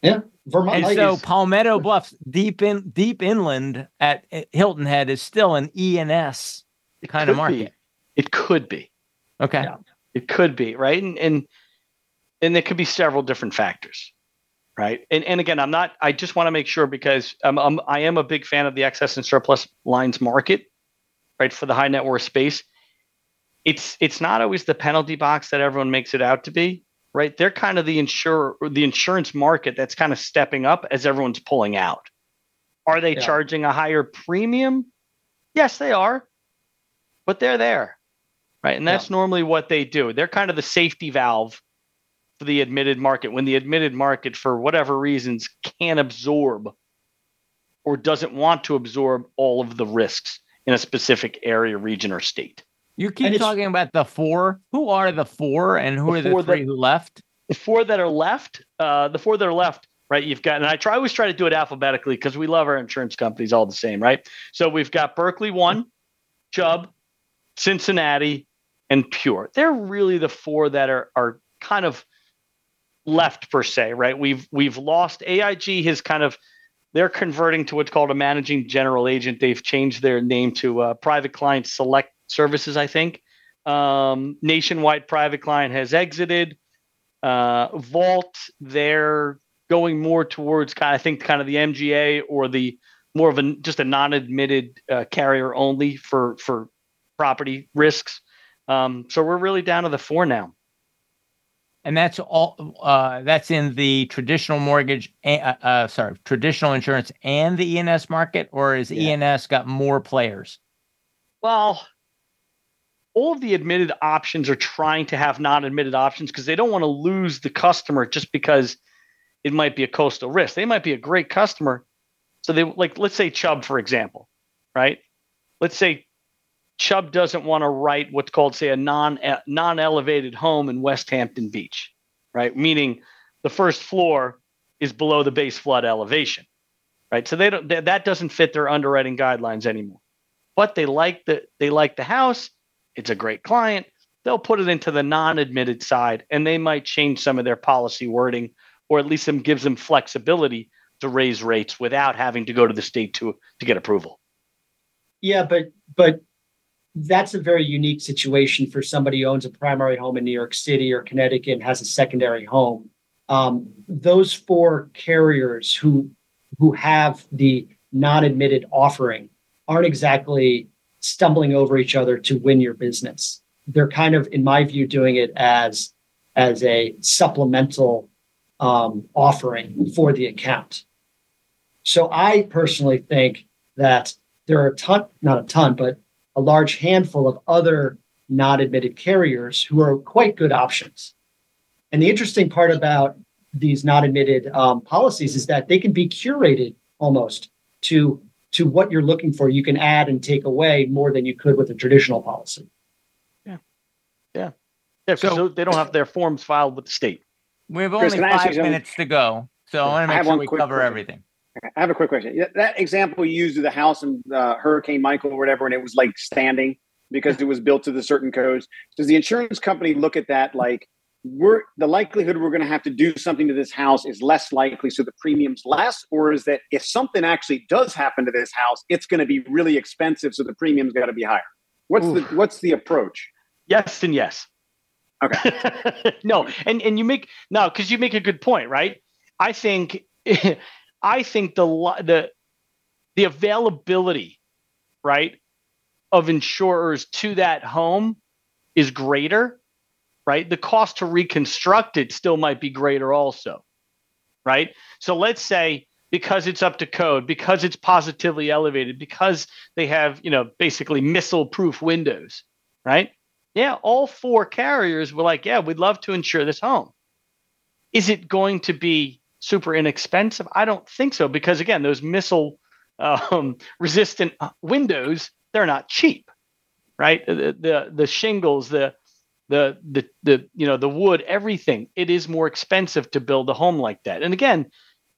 Yeah. Vermont. And so is- Palmetto Bluffs, deep in deep inland at Hilton Head is still an E&S kind of market. Be. It could be. Okay. Yeah. It could be, right? And and and there could be several different factors right? And and again, I'm not. I just want to make sure because I'm, I'm I am a big fan of the excess and surplus lines market, right? For the high net worth space, it's it's not always the penalty box that everyone makes it out to be, right? They're kind of the insurer, the insurance market that's kind of stepping up as everyone's pulling out. Are they yeah. charging a higher premium? Yes, they are, but they're there, right? And that's yeah. normally what they do. They're kind of the safety valve for the admitted market when the admitted market, for whatever reasons, can't absorb or doesn't want to absorb all of the risks in a specific area, region, or state. You keep talking about the four. Who are the four, and who the are the three that, who left? The four that are left. Uh, the four that are left. right? You've got, and I try always try to do it alphabetically because we love our insurance companies all the same, right? So we've got Berkley one, Chubb, Cincinnati, and Pure. They're really the four that are are kind of left per se, right? We've we've lost AIG has kind of they're converting to what's called a managing general agent. They've changed their name to uh, Private Client Select Services, I think. Um, Nationwide Private Client has exited. Uh, Vault, they're going more towards kind of, I think kind of the MGA or the more of a just a non-admitted uh, carrier only for for property risks. Um, so we're really down to the four now. And that's all. Uh, that's in the traditional mortgage, uh, uh, sorry, traditional insurance and the E&S market, or is yeah. E&S got more players? Well, all of the admitted options are trying to have non-admitted options because they don't want to lose the customer just because it might be a coastal risk. They might be a great customer, so they like let's say Chubb for example, right? Let's say Chubb doesn't want to write what's called, say, a non non elevated home in Westhampton Beach, right? Meaning the first floor is below the base flood elevation, right? So they don't that doesn't fit their underwriting guidelines anymore. But they like the they like the house. It's a great client. They'll put it into the non-admitted side, and they might change some of their policy wording, or at least them gives them flexibility to raise rates without having to go to the state to to get approval. Yeah, but but that's a very unique situation for somebody who owns a primary home in New York City or Connecticut and has a secondary home. Um, those four carriers who who have the non-admitted offering aren't exactly stumbling over each other to win your business. They're kind of, in my view, doing it as as a supplemental um, offering for the account. So I personally think that there are a ton, not a ton, but a large handful of other not admitted carriers who are quite good options. And the interesting part about these not admitted um, policies is that they can be curated almost to to what you're looking for. You can add and take away more than you could with a traditional policy. Yeah, yeah, yeah. So they don't have their forms filed with the state. We have only Chris, five minutes to go, so I want to make sure we cover question. everything. I have a quick question. That example you used of the house and uh, Hurricane Michael or whatever, and it was like standing because it was built to the certain codes. Does the insurance company look at that like we're the likelihood we're going to have to do something to this house is less likely, so the premium's less, or is that if something actually does happen to this house, it's going to be really expensive, so the premium's got to be higher? What's the what's the approach? Yes and yes. Okay. no, and and you make no because you make a good point, right? I think I think the the the availability, right, of insurers to that home is greater, right? The cost to reconstruct it still might be greater also, right? So let's say because it's up to code, because it's positively elevated, because they have, you know, basically missile proof windows, right? Yeah, all four carriers were like, yeah, we'd love to insure this home. Is it going to be super inexpensive? I don't think so because again, those missile um, resistant uh, windows they're not cheap, right? The, the the shingles, the the the the you know the wood, everything. It is more expensive to build a home like that. And again,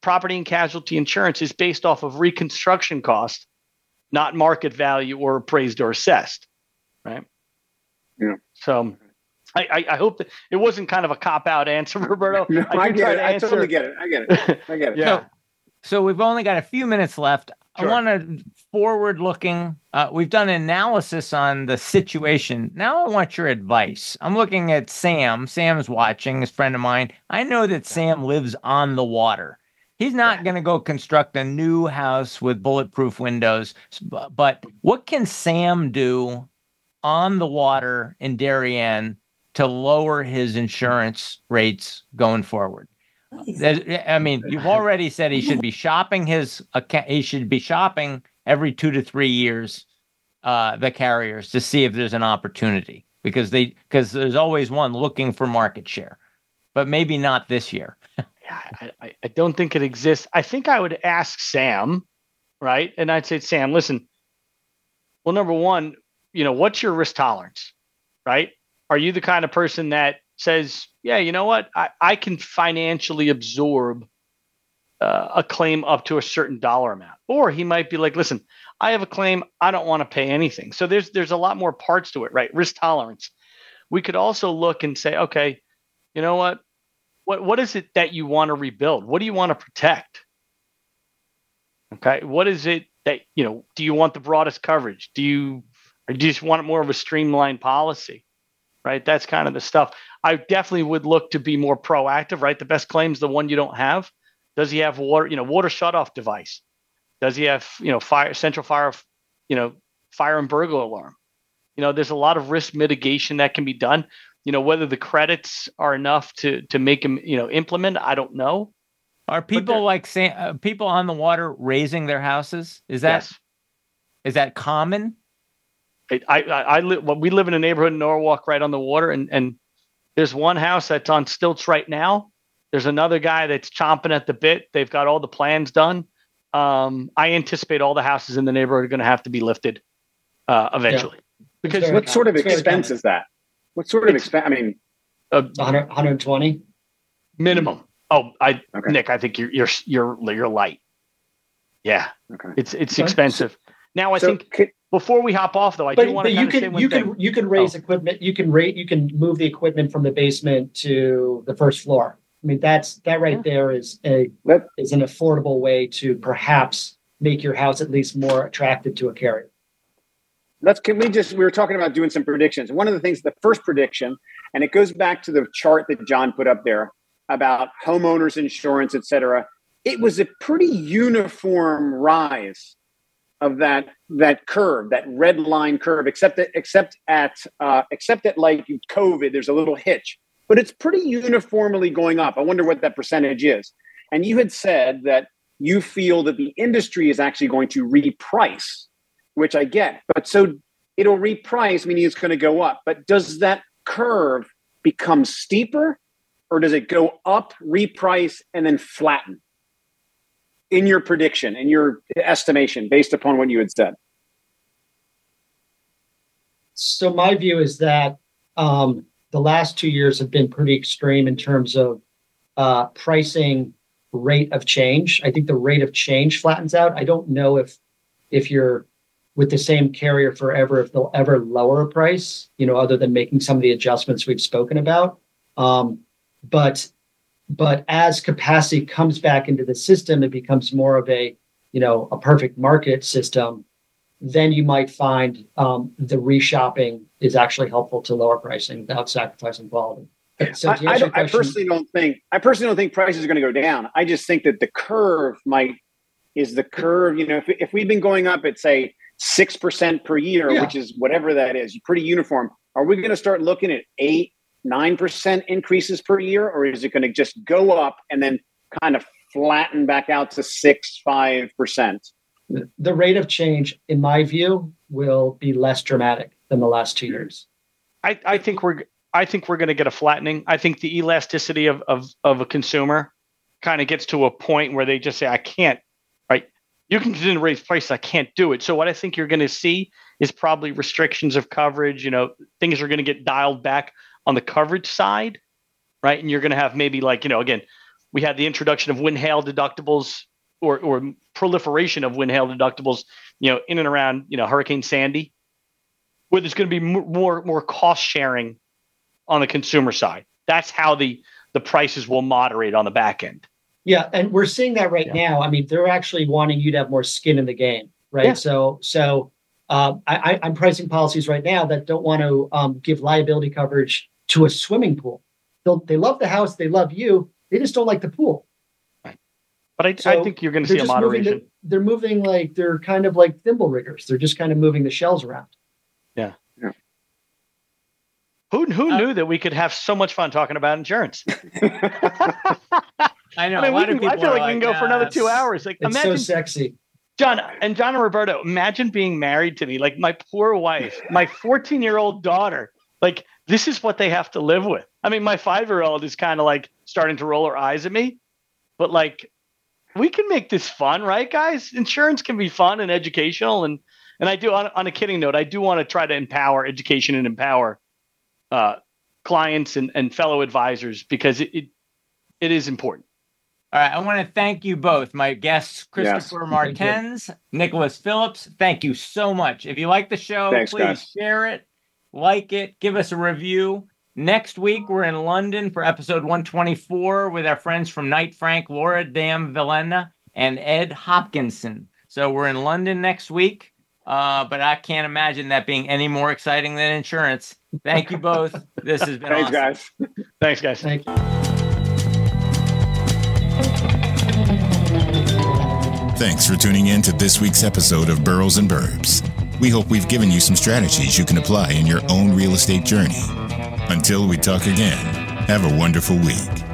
property and casualty insurance is based off of reconstruction cost, not market value or appraised or assessed, right? Yeah. So I, I, I, hope that it wasn't kind of a cop out answer, Roberto. no, I, I get it. I totally get it. I get it. I get it. yeah. So, so, we've only got a few minutes left. Sure. I want to forward looking. Uh, we've done analysis on the situation. Now I want your advice. I'm looking at Sam. Sam's watching, his friend of mine. I know that Sam lives on the water. He's not going to go construct a new house with bulletproof windows. But what can Sam do on the water in Darien to lower his insurance rates going forward. I mean, you've already said he should be shopping his account. He should be shopping every two to three years, uh, the carriers to see if there's an opportunity because they because there's always one looking for market share, but maybe not this year. yeah, I, I don't think it exists. I think I would ask Sam, right? And I'd say, Sam, listen. Well, number one, you know, what's your risk tolerance, right? Are you the kind of person that says, yeah, you know what? I, I can financially absorb uh, a claim up to a certain dollar amount, or he might be like, listen, I have a claim, I don't want to pay anything. So there's there's a lot more parts to it, right? Risk tolerance. We could also look and say, okay, you know what? What what is it that you want to rebuild? What do you want to protect? Okay, what is it that you know? Do you want the broadest coverage? Do you or do you just want more of a streamlined policy? Right, that's kind of the stuff. I definitely would look to be more proactive. Right, the best claim is the one you don't have. Does he have water? You know, water shutoff device. Does he have you know fire central fire? You know, fire and burglar alarm. You know, there's a lot of risk mitigation that can be done. You know, whether the credits are enough to to make him you know implement, I don't know. Are people like saying uh, people on the water raising their houses? Is that yes. is that common? I I, I live. Well, we live in a neighborhood in Norwalk, right on the water, and and there's one house that's on stilts right now. There's another guy that's chomping at the bit. They've got all the plans done. Um, I anticipate all the houses in the neighborhood are going to have to be lifted uh, eventually. Yeah. Because what sort of expense is that? What sort of expense? I mean, uh, 120 minimum. Oh, I okay. Nick, I think you're you're you're you're light. Yeah, okay. It's it's okay. expensive. Now I so think could, before we hop off though, I but, do want to you can you can you can raise oh. equipment. You can rate you can move the equipment from the basement to the first floor. I mean that's that right yeah. there is a is an affordable way to perhaps make your house at least more attractive to a carrier. Let's can we just we were talking about doing some predictions. One of the things, the first prediction, and it goes back to the chart that John put up there about homeowners insurance, et cetera, it was a pretty uniform rise of that that curve, that red line curve, except that except at uh, except at like COVID, there's a little hitch, but it's pretty uniformly going up. I wonder what that percentage is. And you had said that you feel that the industry is actually going to reprice, which I get, but so it'll reprice, meaning it's going to go up. But does that curve become steeper or does it go up, reprice, and then flatten? In your prediction, in your estimation, based upon what you had said. So my view is that um, the last two years have been pretty extreme in terms of uh, pricing rate of change. I think the rate of change flattens out. I don't know if if you're with the same carrier forever if they'll ever lower a price, you know, other than making some of the adjustments we've spoken about. Um, but but as capacity comes back into the system, it becomes more of a you know a perfect market system. Then you might find um, the reshopping is actually helpful to lower pricing without sacrificing quality. So I, I, question, I, personally don't think I personally don't think prices are going to go down. I just think that the curve might is the curve. You know, if if we've been going up at say six percent per year, yeah. which is whatever that is, pretty uniform. Are we going to start looking at eight, 9% increases per year, or is it going to just go up and then kind of flatten back out to 6 5%? The rate of change, in my view, will be less dramatic than the last two years. I, I think we're I think we're going to get a flattening. I think the elasticity of of, of a consumer kind of gets to a point where they just say, I can't, right? You can continue to raise prices, I can't do it. So what I think you're going to see is probably restrictions of coverage. You know, things are going to get dialed back on the coverage side, right? And you're going to have maybe like, you know, again, we had the introduction of wind hail deductibles or, or proliferation of wind hail deductibles, you know, in and around, you know, Hurricane Sandy, where there's going to be more, more cost sharing on the consumer side. That's how the, the prices will moderate on the back end. Yeah. And we're seeing that right yeah. now. I mean, they're actually wanting you to have more skin in the game, right? Yeah. So, so uh, I, am pricing policies right now that don't want to um, give liability coverage to a swimming pool. They'll, they love the house, they love you, they just don't like the pool. Right. But I, so I think you're going to see a moderation. The, they're moving like they're kind of like thimble riggers. They're just kind of moving the shells around. Yeah. yeah. Who who uh, knew that we could have so much fun talking about insurance? I know. I mean, can, I feel like, like, we can go for another two hours. Like, it's imagine, so sexy. John and John and Roberto, imagine being married to me, like my poor wife, my 14 year old daughter. Like this is what they have to live with. I mean, my five year old is kind of like starting to roll her eyes at me, but like we can make this fun, right, guys? Insurance can be fun and educational, and and I do on, on a kidding note, I do want to try to empower education and empower uh, clients and, and fellow advisors because it, it it is important. All right, I want to thank you both, my guests, Christopher yes. Martens, Nicholas Phillips. Thank you so much. If you like the show, Thanks, please guys. share it, like it, give us a review. Next week, we're in London for episode 124 with our friends from Knight Frank, Laura Dam Villena, and Ed Hopkinson. So we're in London next week, uh, but I can't imagine that being any more exciting than insurance. Thank you both. This has been Thanks, awesome. guys. Thanks, guys. Thank you. Thanks for tuning in to this week's episode of Burrows and Burbs. We hope we've given you some strategies you can apply in your own real estate journey. Until we talk again, have a wonderful week.